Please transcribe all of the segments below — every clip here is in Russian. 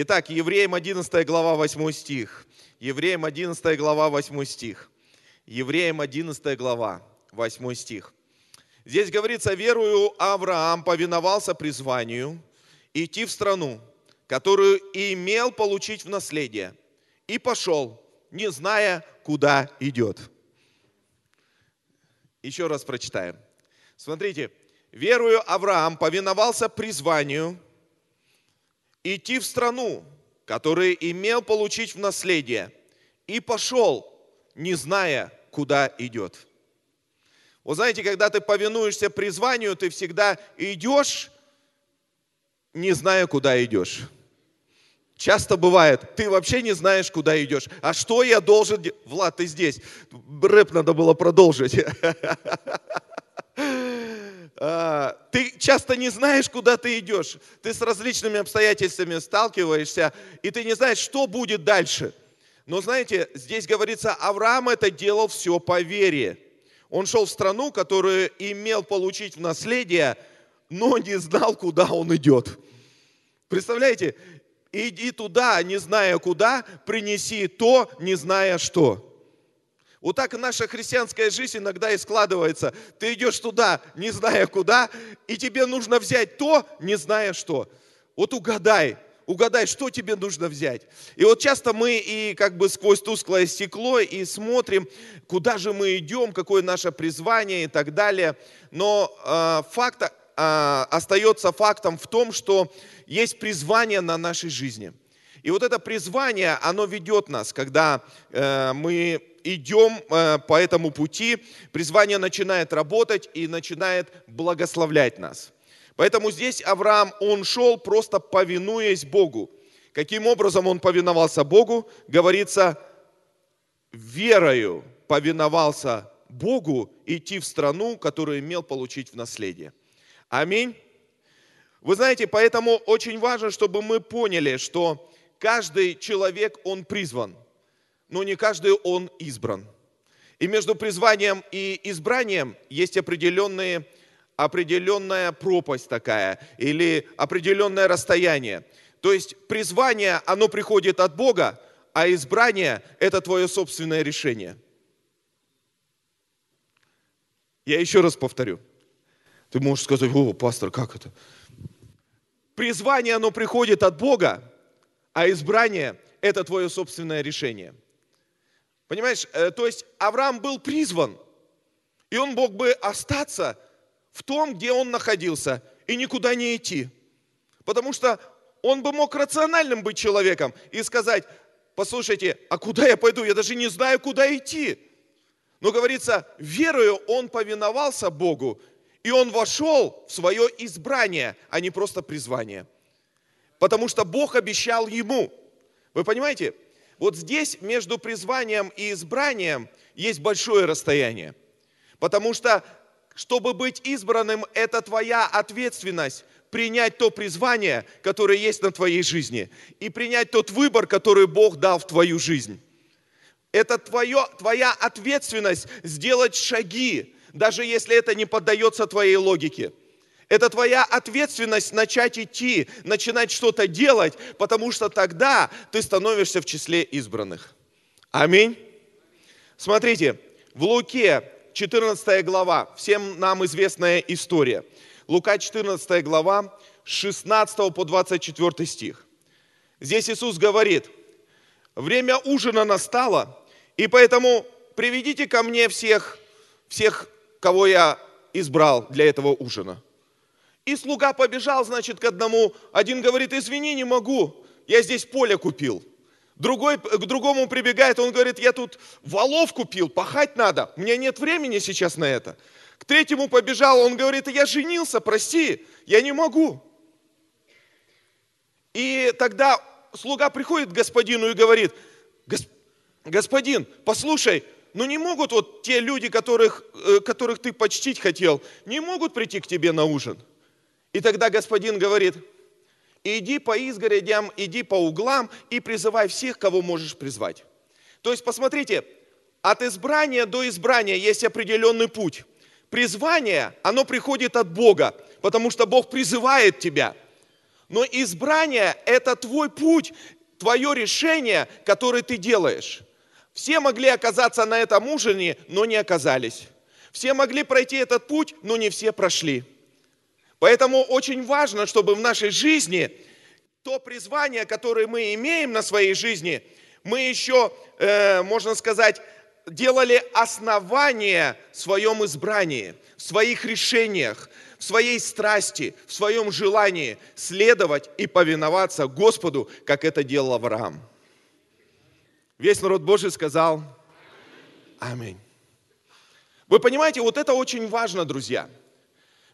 Итак, Евреям 11 глава 8 стих. Евреям 11 глава 8 стих. Евреям 11 глава 8 стих. Здесь говорится, верую Авраам повиновался призванию идти в страну, которую имел получить в наследие, и пошел, не зная, куда идет. Еще раз прочитаем. Смотрите, верую Авраам повиновался призванию идти в страну, которую имел получить в наследие, и пошел, не зная, куда идет. Вы знаете, когда ты повинуешься призванию, ты всегда идешь, не зная, куда идешь. Часто бывает, ты вообще не знаешь, куда идешь. А что я должен? Влад, ты здесь. Рэп надо было продолжить. А, ты часто не знаешь, куда ты идешь. Ты с различными обстоятельствами сталкиваешься, и ты не знаешь, что будет дальше. Но знаете, здесь говорится, Авраам это делал все по вере. Он шел в страну, которую имел получить в наследие, но не знал, куда он идет. Представляете, иди туда, не зная куда, принеси то, не зная что. Вот так наша христианская жизнь иногда и складывается. Ты идешь туда, не зная куда, и тебе нужно взять то, не зная что. Вот угадай, угадай, что тебе нужно взять. И вот часто мы и как бы сквозь тусклое стекло и смотрим, куда же мы идем, какое наше призвание и так далее. Но э, факт э, остается фактом в том, что есть призвание на нашей жизни. И вот это призвание, оно ведет нас, когда э, мы идем э, по этому пути, призвание начинает работать и начинает благословлять нас. Поэтому здесь Авраам, он шел просто повинуясь Богу. Каким образом он повиновался Богу? Говорится, верою повиновался Богу идти в страну, которую имел получить в наследие. Аминь. Вы знаете, поэтому очень важно, чтобы мы поняли, что каждый человек, он призван, но не каждый он избран. И между призванием и избранием есть определенные определенная пропасть такая или определенное расстояние. То есть призвание, оно приходит от Бога, а избрание – это твое собственное решение. Я еще раз повторю. Ты можешь сказать, о, пастор, как это? Призвание, оно приходит от Бога, а избрание – это твое собственное решение. Понимаешь, э, то есть Авраам был призван, и он мог бы остаться – в том, где он находился, и никуда не идти. Потому что он бы мог рациональным быть человеком и сказать, послушайте, а куда я пойду? Я даже не знаю, куда идти. Но говорится, верою он повиновался Богу, и он вошел в свое избрание, а не просто призвание. Потому что Бог обещал ему. Вы понимаете? Вот здесь между призванием и избранием есть большое расстояние. Потому что чтобы быть избранным, это твоя ответственность принять то призвание, которое есть на твоей жизни, и принять тот выбор, который Бог дал в твою жизнь. Это твое, твоя ответственность сделать шаги, даже если это не поддается твоей логике. Это твоя ответственность начать идти, начинать что-то делать, потому что тогда ты становишься в числе избранных. Аминь. Смотрите, в Луке 14 глава, всем нам известная история. Лука 14 глава, 16 по 24 стих. Здесь Иисус говорит, время ужина настало, и поэтому приведите ко мне всех, всех, кого я избрал для этого ужина. И слуга побежал, значит, к одному. Один говорит, извини, не могу, я здесь поле купил. Другой, к другому прибегает, он говорит, я тут валов купил, пахать надо, у меня нет времени сейчас на это. К третьему побежал, он говорит, я женился, прости, я не могу. И тогда слуга приходит к господину и говорит, господин, послушай, ну не могут вот те люди, которых, э, которых ты почтить хотел, не могут прийти к тебе на ужин. И тогда господин говорит, иди по изгородям, иди по углам и призывай всех, кого можешь призвать. То есть, посмотрите, от избрания до избрания есть определенный путь. Призвание, оно приходит от Бога, потому что Бог призывает тебя. Но избрание – это твой путь, твое решение, которое ты делаешь. Все могли оказаться на этом ужине, но не оказались. Все могли пройти этот путь, но не все прошли. Поэтому очень важно, чтобы в нашей жизни то призвание, которое мы имеем на своей жизни, мы еще, э, можно сказать, делали основание в своем избрании, в своих решениях, в своей страсти, в своем желании следовать и повиноваться Господу, как это делал Авраам. Весь народ Божий сказал Аминь. Вы понимаете, вот это очень важно, друзья.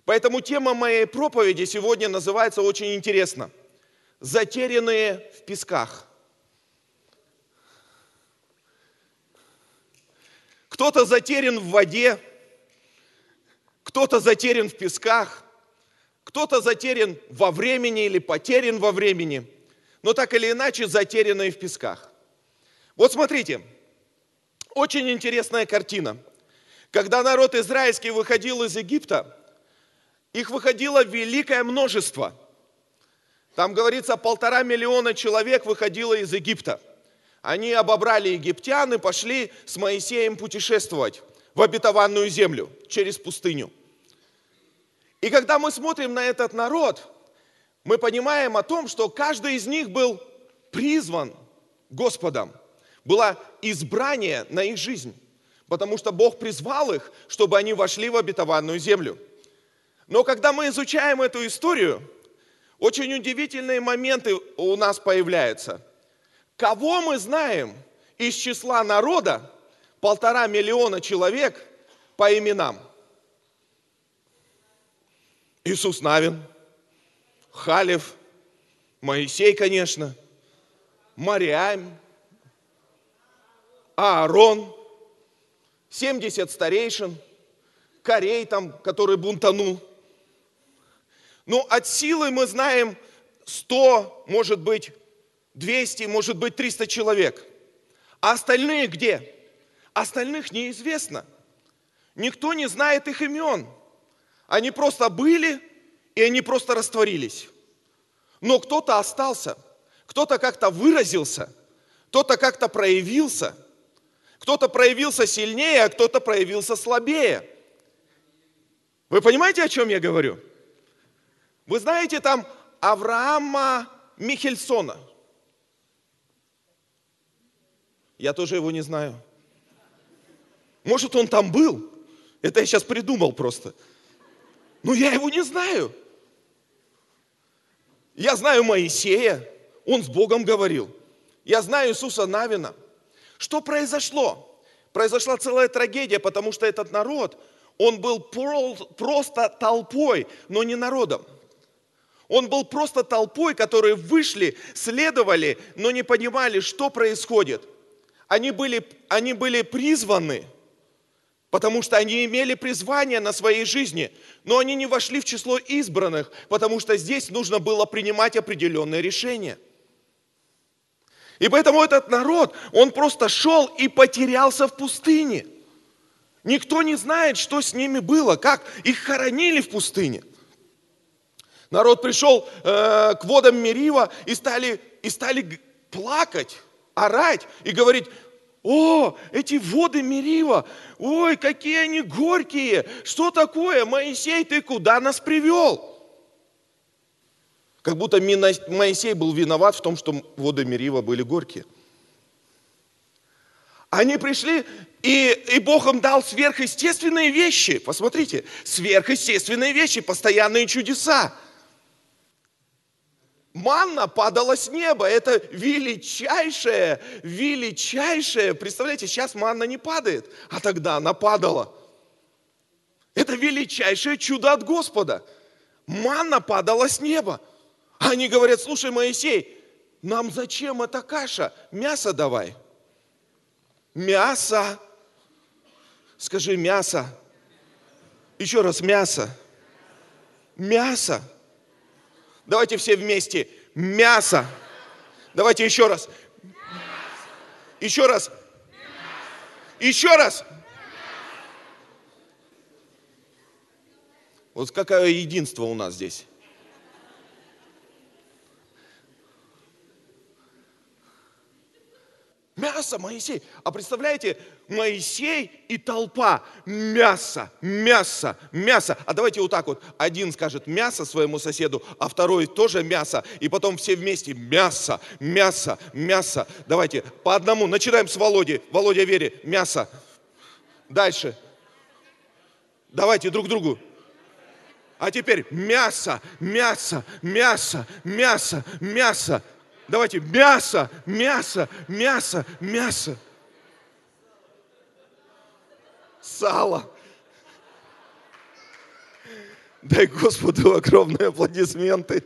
Поэтому тема моей проповеди сегодня называется очень интересно. Затерянные в песках. Кто-то затерян в воде, кто-то затерян в песках, кто-то затерян во времени или потерян во времени, но так или иначе затерянные в песках. Вот смотрите, очень интересная картина. Когда народ израильский выходил из Египта, их выходило великое множество. Там говорится, полтора миллиона человек выходило из Египта – они обобрали египтян и пошли с Моисеем путешествовать в обетованную землю через пустыню. И когда мы смотрим на этот народ, мы понимаем о том, что каждый из них был призван Господом. Было избрание на их жизнь, потому что Бог призвал их, чтобы они вошли в обетованную землю. Но когда мы изучаем эту историю, очень удивительные моменты у нас появляются – Кого мы знаем из числа народа, полтора миллиона человек по именам? Иисус Навин, Халев, Моисей, конечно, Мариам, Аарон, 70 старейшин, Корей там, который бунтанул. Ну, от силы мы знаем 100, может быть, 200, может быть 300 человек. А остальные где? Остальных неизвестно. Никто не знает их имен. Они просто были, и они просто растворились. Но кто-то остался, кто-то как-то выразился, кто-то как-то проявился, кто-то проявился сильнее, а кто-то проявился слабее. Вы понимаете, о чем я говорю? Вы знаете там Авраама Михельсона – я тоже его не знаю. Может, он там был? Это я сейчас придумал просто. Но я его не знаю. Я знаю Моисея, он с Богом говорил. Я знаю Иисуса Навина. Что произошло? Произошла целая трагедия, потому что этот народ, он был просто толпой, но не народом. Он был просто толпой, которые вышли, следовали, но не понимали, что происходит – они были, они были призваны, потому что они имели призвание на своей жизни, но они не вошли в число избранных, потому что здесь нужно было принимать определенные решения. И поэтому этот народ, он просто шел и потерялся в пустыне. Никто не знает, что с ними было, как их хоронили в пустыне. Народ пришел э, к водам Мерива и стали, и стали плакать орать и говорить, о, эти воды Мерива, ой, какие они горькие, что такое, Моисей, ты куда нас привел? Как будто Моисей был виноват в том, что воды Мерива были горькие. Они пришли, и, и Бог им дал сверхъестественные вещи. Посмотрите, сверхъестественные вещи, постоянные чудеса. Манна падала с неба. Это величайшее, величайшее. Представляете, сейчас манна не падает, а тогда она падала. Это величайшее чудо от Господа. Манна падала с неба. Они говорят, слушай, Моисей, нам зачем эта каша? Мясо давай. Мясо. Скажи мясо. Еще раз мясо. Мясо. Давайте все вместе. Мясо. Давайте еще раз. Еще раз. Еще раз. Вот какое единство у нас здесь. Мясо, Моисей. А представляете, Моисей и толпа. Мясо, мясо, мясо. А давайте вот так вот. Один скажет мясо своему соседу, а второй тоже мясо. И потом все вместе мясо, мясо, мясо. Давайте по одному. Начинаем с Володи. Володя Вере, мясо. Дальше. Давайте друг другу. А теперь мясо, мясо, мясо, мясо, мясо. Давайте мясо, мясо, мясо, мясо. Сало. Дай Господу огромные аплодисменты.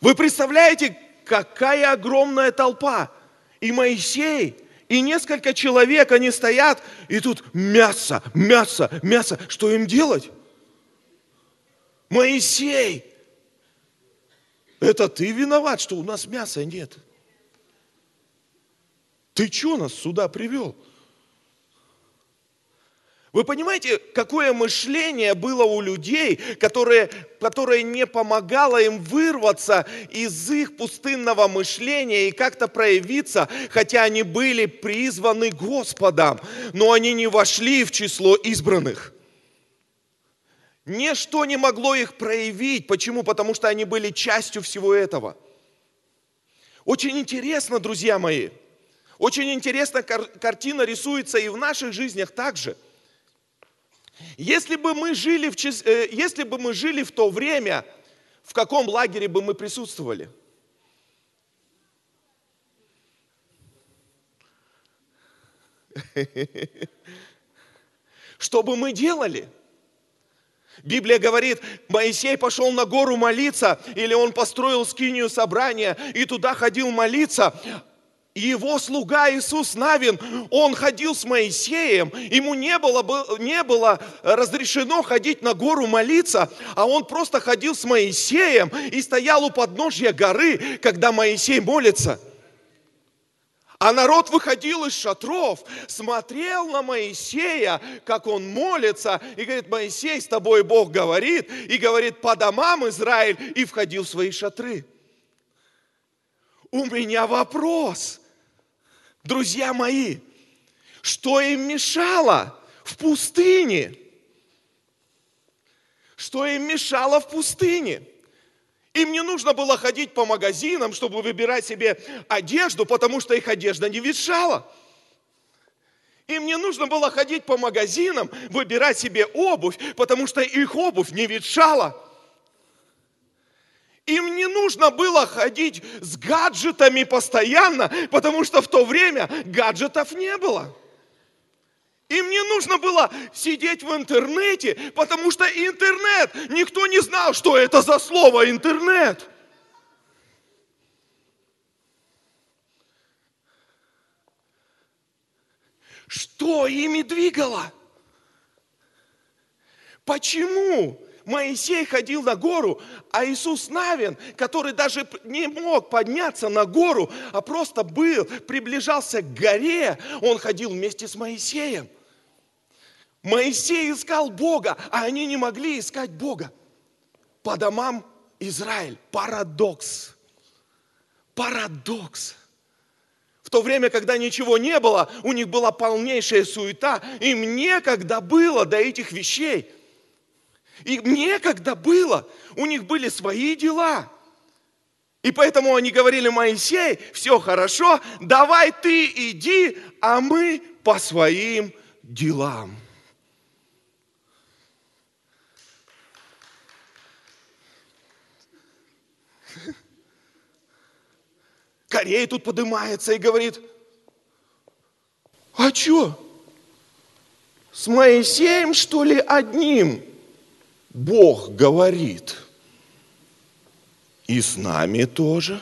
Вы представляете, какая огромная толпа. И Моисей, и несколько человек, они стоят, и тут мясо, мясо, мясо. Что им делать? Моисей, это ты виноват, что у нас мяса нет. Ты что нас сюда привел? Вы понимаете, какое мышление было у людей, которое, которое не помогало им вырваться из их пустынного мышления и как-то проявиться, хотя они были призваны Господом, но они не вошли в число избранных. Ничто не могло их проявить. Почему? Потому что они были частью всего этого. Очень интересно, друзья мои, очень интересная картина рисуется и в наших жизнях также – если бы мы жили в, э, если бы мы жили в то время, в каком лагере бы мы присутствовали? Что бы мы делали? Библия говорит, Моисей пошел на гору молиться, или он построил скинию собрания и туда ходил молиться, его слуга Иисус Навин, он ходил с Моисеем, ему не было, не было разрешено ходить на гору молиться, а он просто ходил с Моисеем и стоял у подножья горы, когда Моисей молится. А народ выходил из шатров, смотрел на Моисея, как он молится, и говорит, Моисей, с тобой Бог говорит, и говорит, по домам Израиль, и входил в свои шатры. У меня вопрос – друзья мои, что им мешало в пустыне? Что им мешало в пустыне? Им не нужно было ходить по магазинам, чтобы выбирать себе одежду, потому что их одежда не ветшала. Им не нужно было ходить по магазинам, выбирать себе обувь, потому что их обувь не ветшала. Им не нужно было ходить с гаджетами постоянно, потому что в то время гаджетов не было. Им не нужно было сидеть в интернете, потому что интернет, никто не знал, что это за слово интернет. Что ими двигало? Почему Моисей ходил на гору, а Иисус Навин, который даже не мог подняться на гору, а просто был, приближался к горе, он ходил вместе с Моисеем. Моисей искал Бога, а они не могли искать Бога. По домам Израиль. Парадокс. Парадокс. В то время, когда ничего не было, у них была полнейшая суета, им некогда было до этих вещей – и некогда было, у них были свои дела. И поэтому они говорили, Моисей, все хорошо, давай ты иди, а мы по своим делам. Корей тут поднимается и говорит, а что, с Моисеем, что ли, одним? Бог говорит. И с нами тоже.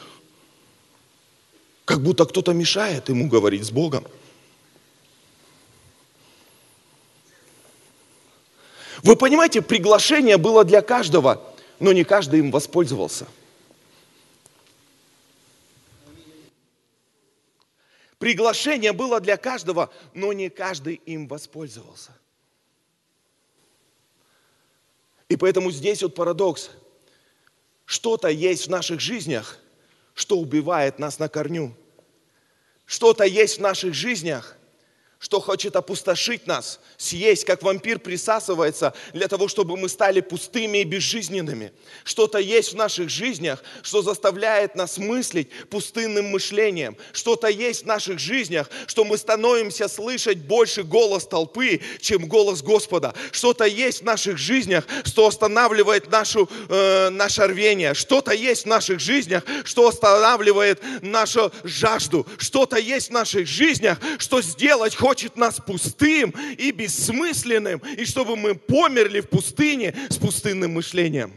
Как будто кто-то мешает ему говорить с Богом. Вы понимаете, приглашение было для каждого, но не каждый им воспользовался. Приглашение было для каждого, но не каждый им воспользовался. И поэтому здесь вот парадокс. что-то есть в наших жизнях, что убивает нас на корню. Что-то есть в наших жизнях, что хочет опустошить нас, съесть, как вампир присасывается для того, чтобы мы стали пустыми и безжизненными. Что-то есть в наших жизнях, что заставляет нас мыслить пустынным мышлением. Что-то есть в наших жизнях, что мы становимся слышать больше голос толпы, чем голос Господа. Что-то есть в наших жизнях, что останавливает нашу, э, наше рвение. Что-то есть в наших жизнях, что останавливает нашу жажду. Что-то есть в наших жизнях, что сделать хочет хочет нас пустым и бессмысленным, и чтобы мы померли в пустыне с пустынным мышлением.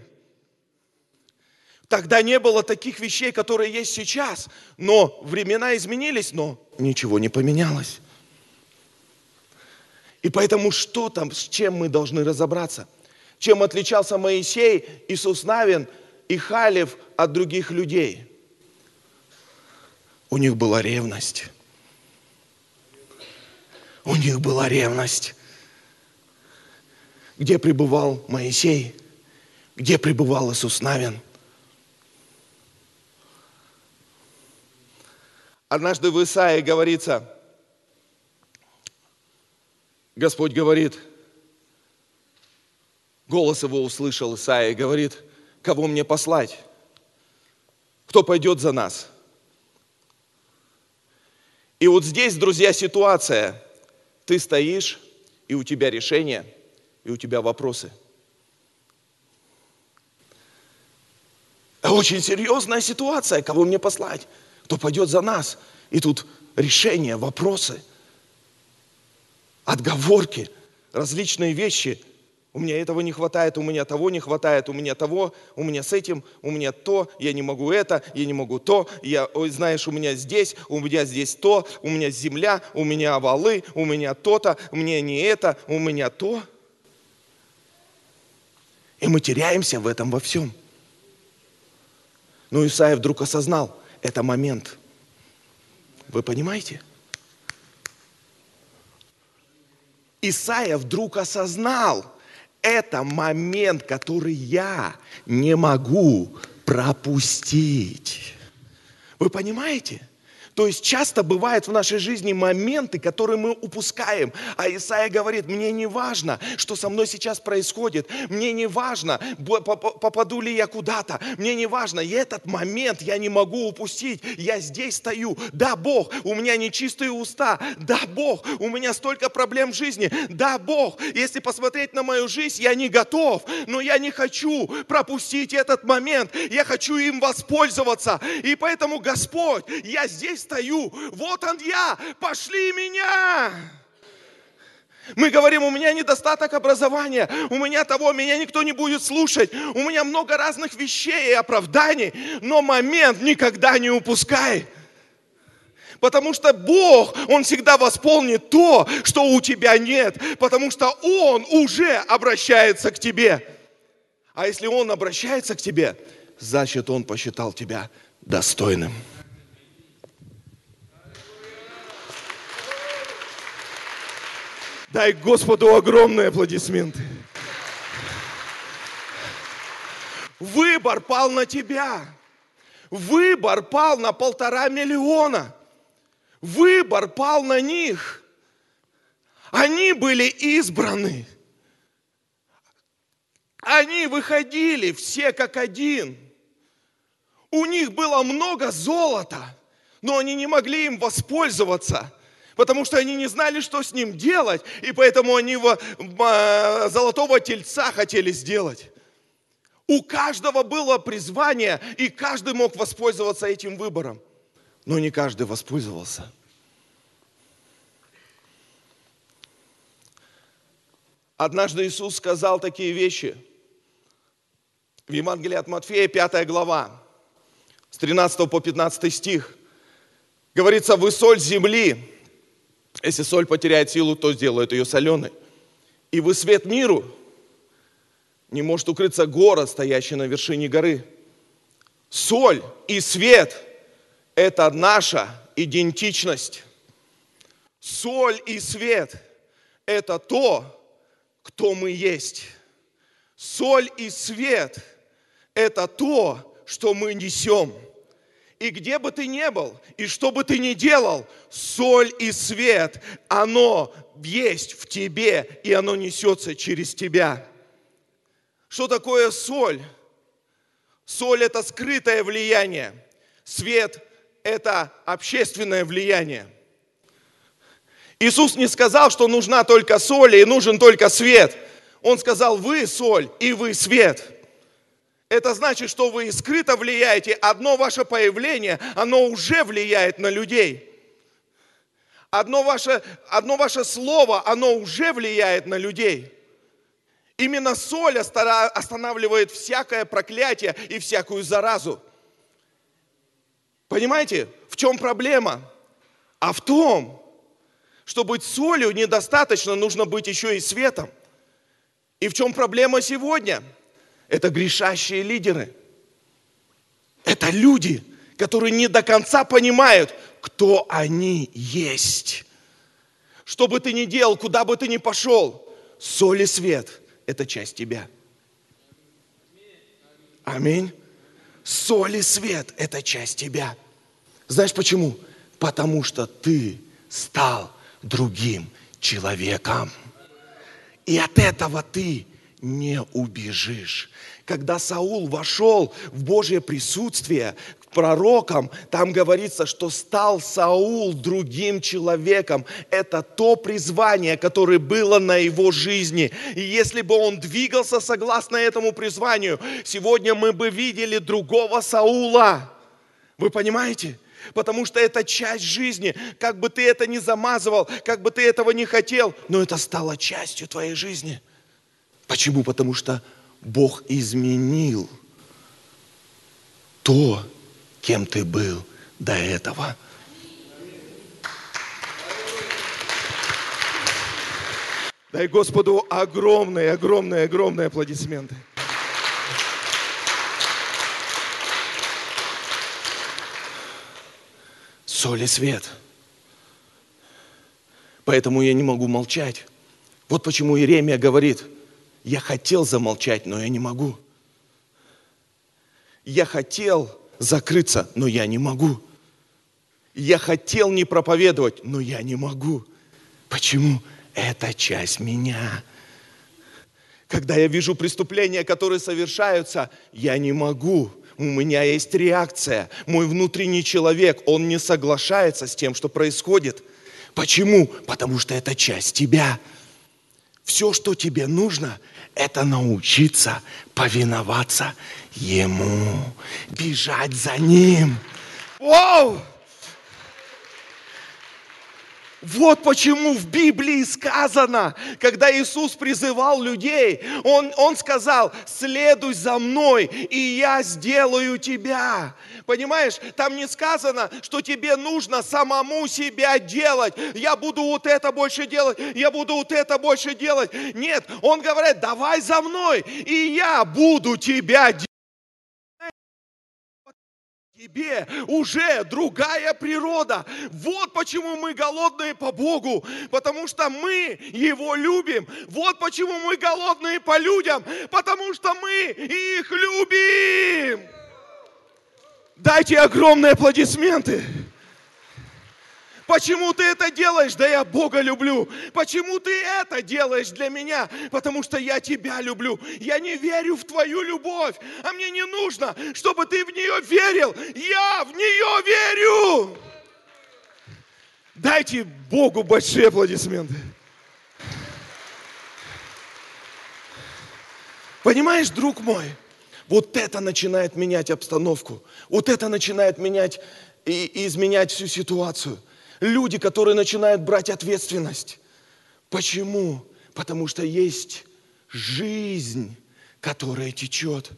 Тогда не было таких вещей, которые есть сейчас, но времена изменились, но ничего не поменялось. И поэтому что там, с чем мы должны разобраться? Чем отличался Моисей, Иисус Навин и Халев от других людей? У них была ревность. У них была ревность. Где пребывал Моисей? Где пребывал Иисус Навин? Однажды в Исаии говорится, Господь говорит, голос его услышал Исаия и говорит, кого мне послать? Кто пойдет за нас? И вот здесь, друзья, ситуация – ты стоишь, и у тебя решение, и у тебя вопросы. Очень серьезная ситуация, кого мне послать, кто пойдет за нас. И тут решения, вопросы, отговорки, различные вещи – у меня этого не хватает, у меня того не хватает, у меня того, у меня с этим, у меня то, я не могу это, я не могу то, я, ой, знаешь, у меня здесь, у меня здесь то, у меня земля, у меня валы, у меня то-то, мне не это, у меня то. И мы теряемся в этом во всем. Но Исаия вдруг осознал, это момент. Вы понимаете? Исаия вдруг осознал – это момент, который я не могу пропустить. Вы понимаете? То есть часто бывают в нашей жизни моменты, которые мы упускаем. А Исаия говорит, мне не важно, что со мной сейчас происходит. Мне не важно, попаду ли я куда-то. Мне не важно, и этот момент я не могу упустить. Я здесь стою. Да, Бог, у меня нечистые уста. Да, Бог, у меня столько проблем в жизни. Да, Бог, если посмотреть на мою жизнь, я не готов. Но я не хочу пропустить этот момент. Я хочу им воспользоваться. И поэтому, Господь, я здесь стою, вот он я, пошли меня. Мы говорим, у меня недостаток образования, у меня того, меня никто не будет слушать, у меня много разных вещей и оправданий, но момент никогда не упускай. Потому что Бог, Он всегда восполнит то, что у тебя нет, потому что Он уже обращается к тебе. А если Он обращается к тебе, значит, Он посчитал тебя достойным. Дай Господу огромные аплодисменты. Выбор пал на тебя. Выбор пал на полтора миллиона. Выбор пал на них. Они были избраны. Они выходили все как один. У них было много золота, но они не могли им воспользоваться – потому что они не знали, что с ним делать, и поэтому они его а, золотого тельца хотели сделать. У каждого было призвание, и каждый мог воспользоваться этим выбором. Но не каждый воспользовался. Однажды Иисус сказал такие вещи. В Евангелии от Матфея, 5 глава, с 13 по 15 стих. Говорится, вы соль земли, если соль потеряет силу, то сделает ее соленой. И вы свет миру. Не может укрыться город, стоящий на вершине горы. Соль и свет – это наша идентичность. Соль и свет – это то, кто мы есть. Соль и свет – это то, что мы несем. И где бы ты ни был, и что бы ты ни делал, соль и свет, оно есть в тебе, и оно несется через тебя. Что такое соль? Соль – это скрытое влияние. Свет – это общественное влияние. Иисус не сказал, что нужна только соль и нужен только свет. Он сказал, вы соль и вы свет – это значит, что вы скрыто влияете. Одно ваше появление, оно уже влияет на людей. Одно ваше, одно ваше слово, оно уже влияет на людей. Именно соль останавливает всякое проклятие и всякую заразу. Понимаете, в чем проблема? А в том, что быть солью недостаточно, нужно быть еще и светом. И в чем проблема сегодня – это грешащие лидеры. Это люди, которые не до конца понимают, кто они есть. Что бы ты ни делал, куда бы ты ни пошел, соль и свет – это часть тебя. Аминь. Соль и свет – это часть тебя. Знаешь почему? Потому что ты стал другим человеком. И от этого ты не убежишь. Когда Саул вошел в Божье присутствие к пророкам, там говорится, что стал Саул другим человеком. Это то призвание, которое было на его жизни. И если бы он двигался согласно этому призванию, сегодня мы бы видели другого Саула. Вы понимаете? Потому что это часть жизни. Как бы ты это ни замазывал, как бы ты этого не хотел, но это стало частью твоей жизни – Почему? Потому что Бог изменил то, кем ты был до этого. Дай Господу огромные, огромные, огромные аплодисменты. Соль и свет. Поэтому я не могу молчать. Вот почему Иеремия говорит – я хотел замолчать, но я не могу. Я хотел закрыться, но я не могу. Я хотел не проповедовать, но я не могу. Почему? Это часть меня. Когда я вижу преступления, которые совершаются, я не могу. У меня есть реакция. Мой внутренний человек, он не соглашается с тем, что происходит. Почему? Потому что это часть тебя. Все, что тебе нужно, это научиться повиноваться Ему, бежать за Ним. Вау! Вот почему в Библии сказано, когда Иисус призывал людей, Он, он сказал, следуй за мной, и я сделаю тебя. Понимаешь, там не сказано, что тебе нужно самому себя делать. Я буду вот это больше делать, я буду вот это больше делать. Нет, Он говорит, давай за мной, и я буду тебя делать тебе уже другая природа. Вот почему мы голодные по Богу, потому что мы Его любим. Вот почему мы голодные по людям, потому что мы их любим. Дайте огромные аплодисменты. Почему ты это делаешь? Да я Бога люблю. Почему ты это делаешь для меня? Потому что я тебя люблю. Я не верю в твою любовь. А мне не нужно, чтобы ты в нее верил. Я в нее верю. Дайте Богу большие аплодисменты. Понимаешь, друг мой, вот это начинает менять обстановку. Вот это начинает менять и, изменять всю ситуацию люди, которые начинают брать ответственность. Почему? Потому что есть жизнь, которая течет.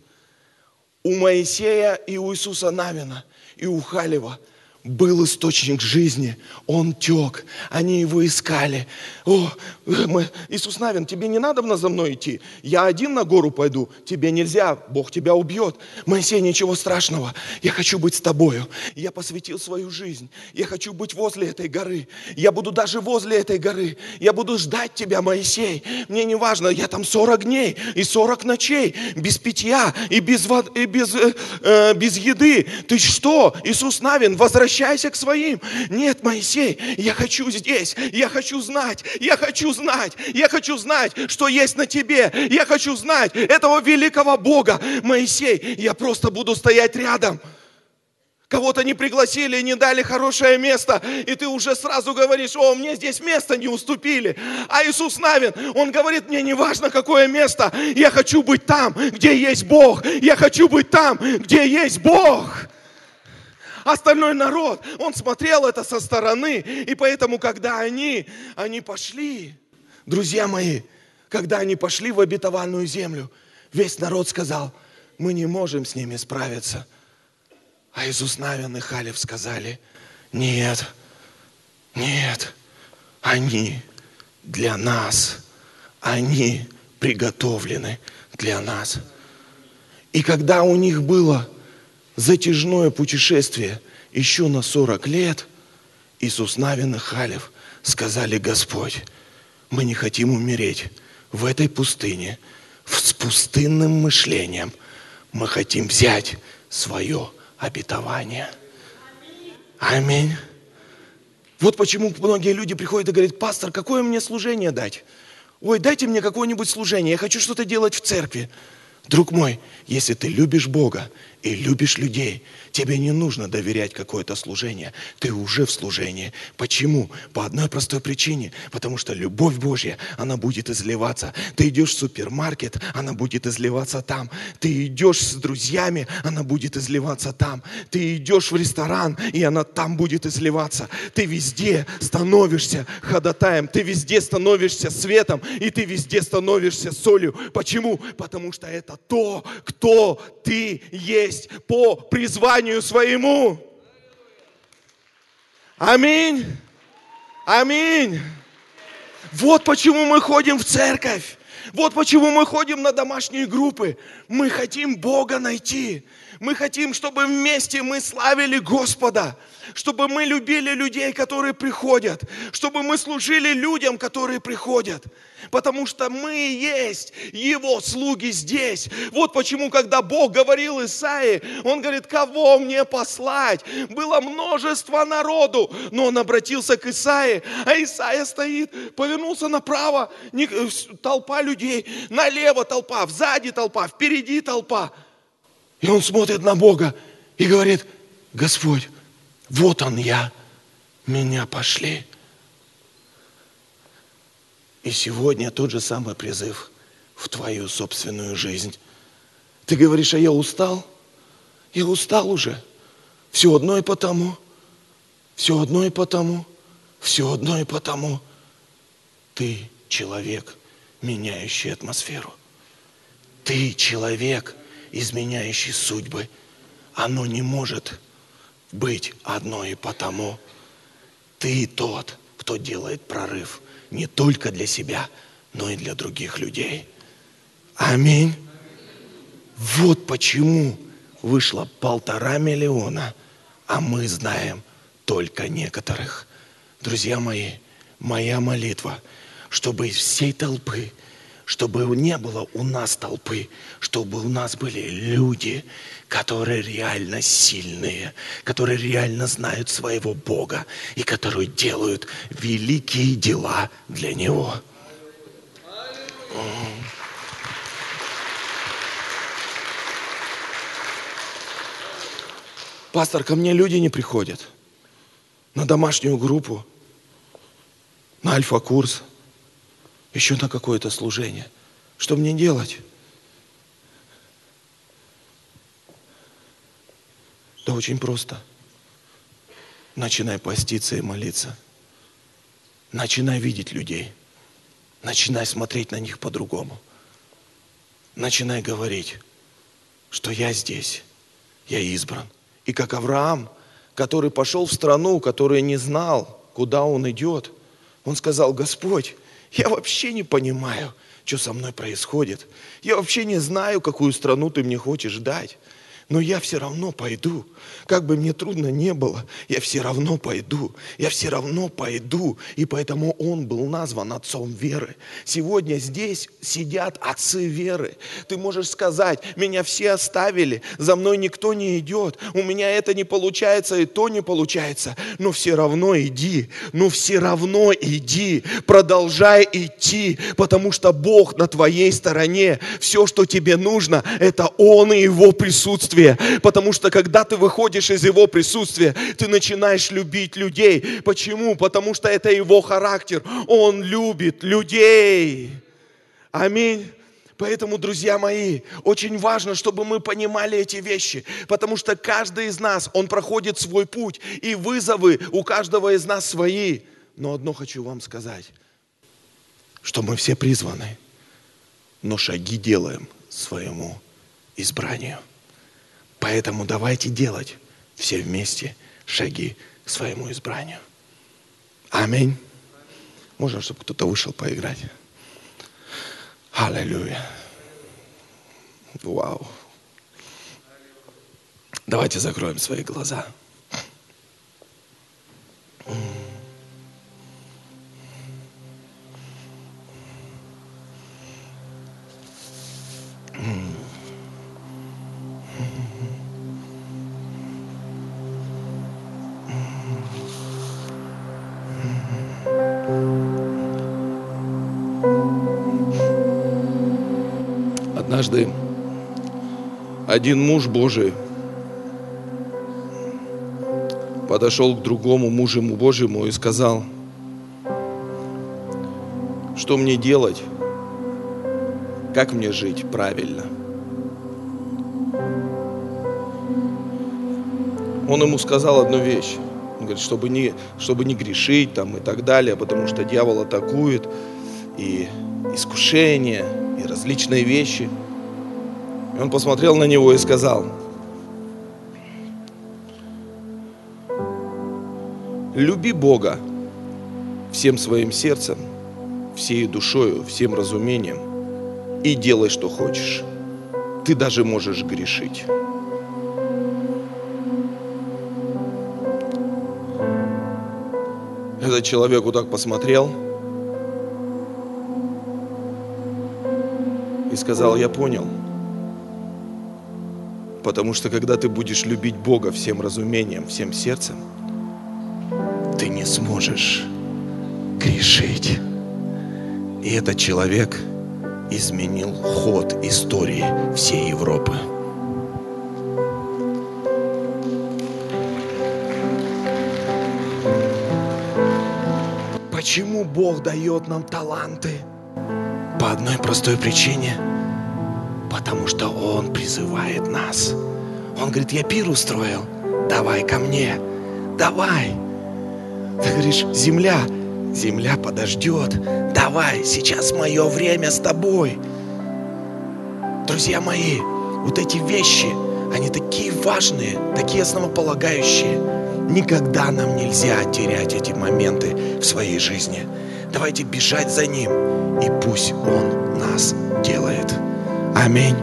У Моисея и у Иисуса Навина и у Халева был источник жизни, он тек, они его искали. О, мы, Иисус Навин, тебе не надо за мной идти, я один на гору пойду, тебе нельзя, Бог тебя убьет. Моисей, ничего страшного, я хочу быть с тобою. Я посвятил свою жизнь, я хочу быть возле этой горы, я буду даже возле этой горы, я буду ждать тебя, Моисей. Мне не важно, я там 40 дней и 40 ночей, без питья и без, и без, э, э, без еды. Ты что, Иисус Навин, возвращайся возвращайся к своим. Нет, Моисей, я хочу здесь, я хочу знать, я хочу знать, я хочу знать, что есть на тебе. Я хочу знать этого великого Бога. Моисей, я просто буду стоять рядом. Кого-то не пригласили, не дали хорошее место, и ты уже сразу говоришь, о, мне здесь место не уступили. А Иисус Навин, Он говорит, мне не важно, какое место, я хочу быть там, где есть Бог. Я хочу быть там, где есть Бог. Остальной народ, он смотрел это со стороны. И поэтому, когда они, они пошли, друзья мои, когда они пошли в обетованную землю, весь народ сказал, мы не можем с ними справиться. А Иисус Навин и Халев сказали, нет, нет, они для нас, они приготовлены для нас. И когда у них было затяжное путешествие еще на 40 лет, Иисус Навин и Халев сказали, Господь, мы не хотим умереть в этой пустыне, с пустынным мышлением. Мы хотим взять свое обетование. Аминь. Вот почему многие люди приходят и говорят, пастор, какое мне служение дать? Ой, дайте мне какое-нибудь служение, я хочу что-то делать в церкви. Друг мой, если ты любишь Бога и любишь людей, тебе не нужно доверять какое-то служение. Ты уже в служении. Почему? По одной простой причине. Потому что любовь Божья, она будет изливаться. Ты идешь в супермаркет, она будет изливаться там. Ты идешь с друзьями, она будет изливаться там. Ты идешь в ресторан, и она там будет изливаться. Ты везде становишься ходатаем, ты везде становишься светом, и ты везде становишься солью. Почему? Потому что это то, кто ты есть по призванию своему. Аминь. Аминь. Вот почему мы ходим в церковь. Вот почему мы ходим на домашние группы. Мы хотим Бога найти. Мы хотим, чтобы вместе мы славили Господа, чтобы мы любили людей, которые приходят, чтобы мы служили людям, которые приходят. Потому что мы есть Его слуги здесь. Вот почему, когда Бог говорил Исаии, Он говорит, кого мне послать? Было множество народу, но Он обратился к Исаии, а Исаия стоит, повернулся направо, толпа людей, налево толпа, сзади толпа, впереди толпа – и он смотрит на Бога и говорит, Господь, вот он я, меня пошли. И сегодня тот же самый призыв в твою собственную жизнь. Ты говоришь, а я устал? Я устал уже. Все одно и потому. Все одно и потому. Все одно и потому. Ты человек, меняющий атмосферу. Ты человек, изменяющий судьбы, оно не может быть одно и потому. Ты тот, кто делает прорыв не только для себя, но и для других людей. Аминь. Вот почему вышло полтора миллиона, а мы знаем только некоторых. Друзья мои, моя молитва, чтобы из всей толпы чтобы не было у нас толпы, чтобы у нас были люди, которые реально сильные, которые реально знают своего Бога и которые делают великие дела для Него. Пастор, ко мне люди не приходят. На домашнюю группу, на альфа-курс – еще на какое-то служение. Что мне делать? Да очень просто. Начинай поститься и молиться. Начинай видеть людей. Начинай смотреть на них по-другому. Начинай говорить, что я здесь, я избран. И как Авраам, который пошел в страну, который не знал, куда он идет. Он сказал, Господь, я вообще не понимаю, что со мной происходит. Я вообще не знаю, какую страну ты мне хочешь дать но я все равно пойду. Как бы мне трудно не было, я все равно пойду. Я все равно пойду. И поэтому он был назван отцом веры. Сегодня здесь сидят отцы веры. Ты можешь сказать, меня все оставили, за мной никто не идет, у меня это не получается и то не получается. Но все равно иди, но все равно иди, продолжай идти, потому что Бог на твоей стороне. Все, что тебе нужно, это Он и Его присутствие присутствие. Потому что когда ты выходишь из Его присутствия, ты начинаешь любить людей. Почему? Потому что это Его характер. Он любит людей. Аминь. Поэтому, друзья мои, очень важно, чтобы мы понимали эти вещи, потому что каждый из нас, он проходит свой путь, и вызовы у каждого из нас свои. Но одно хочу вам сказать, что мы все призваны, но шаги делаем своему избранию. Поэтому давайте делать все вместе шаги к своему избранию. Аминь. Можно, чтобы кто-то вышел поиграть? Аллилуйя. Вау. Давайте закроем свои глаза. Однажды один муж Божий подошел к другому мужу Божьему и сказал, что мне делать, как мне жить правильно. Он ему сказал одну вещь. Он говорит, чтобы не, чтобы не грешить там и так далее, потому что дьявол атакует, и искушение, и различные вещи. И он посмотрел на него и сказал, люби Бога всем своим сердцем, всей душою, всем разумением и делай, что хочешь. Ты даже можешь грешить. Этот человек вот так посмотрел и сказал, я понял. Потому что когда ты будешь любить Бога всем разумением, всем сердцем, ты не сможешь грешить. И этот человек изменил ход истории всей Европы. Почему Бог дает нам таланты? По одной простой причине. Потому что Он призывает нас. Он говорит, я пир устроил, давай ко мне, давай. Ты говоришь, земля, земля подождет, давай, сейчас мое время с тобой. Друзья мои, вот эти вещи, они такие важные, такие основополагающие. Никогда нам нельзя терять эти моменты в своей жизни. Давайте бежать за Ним, и пусть Он нас делает. Аминь.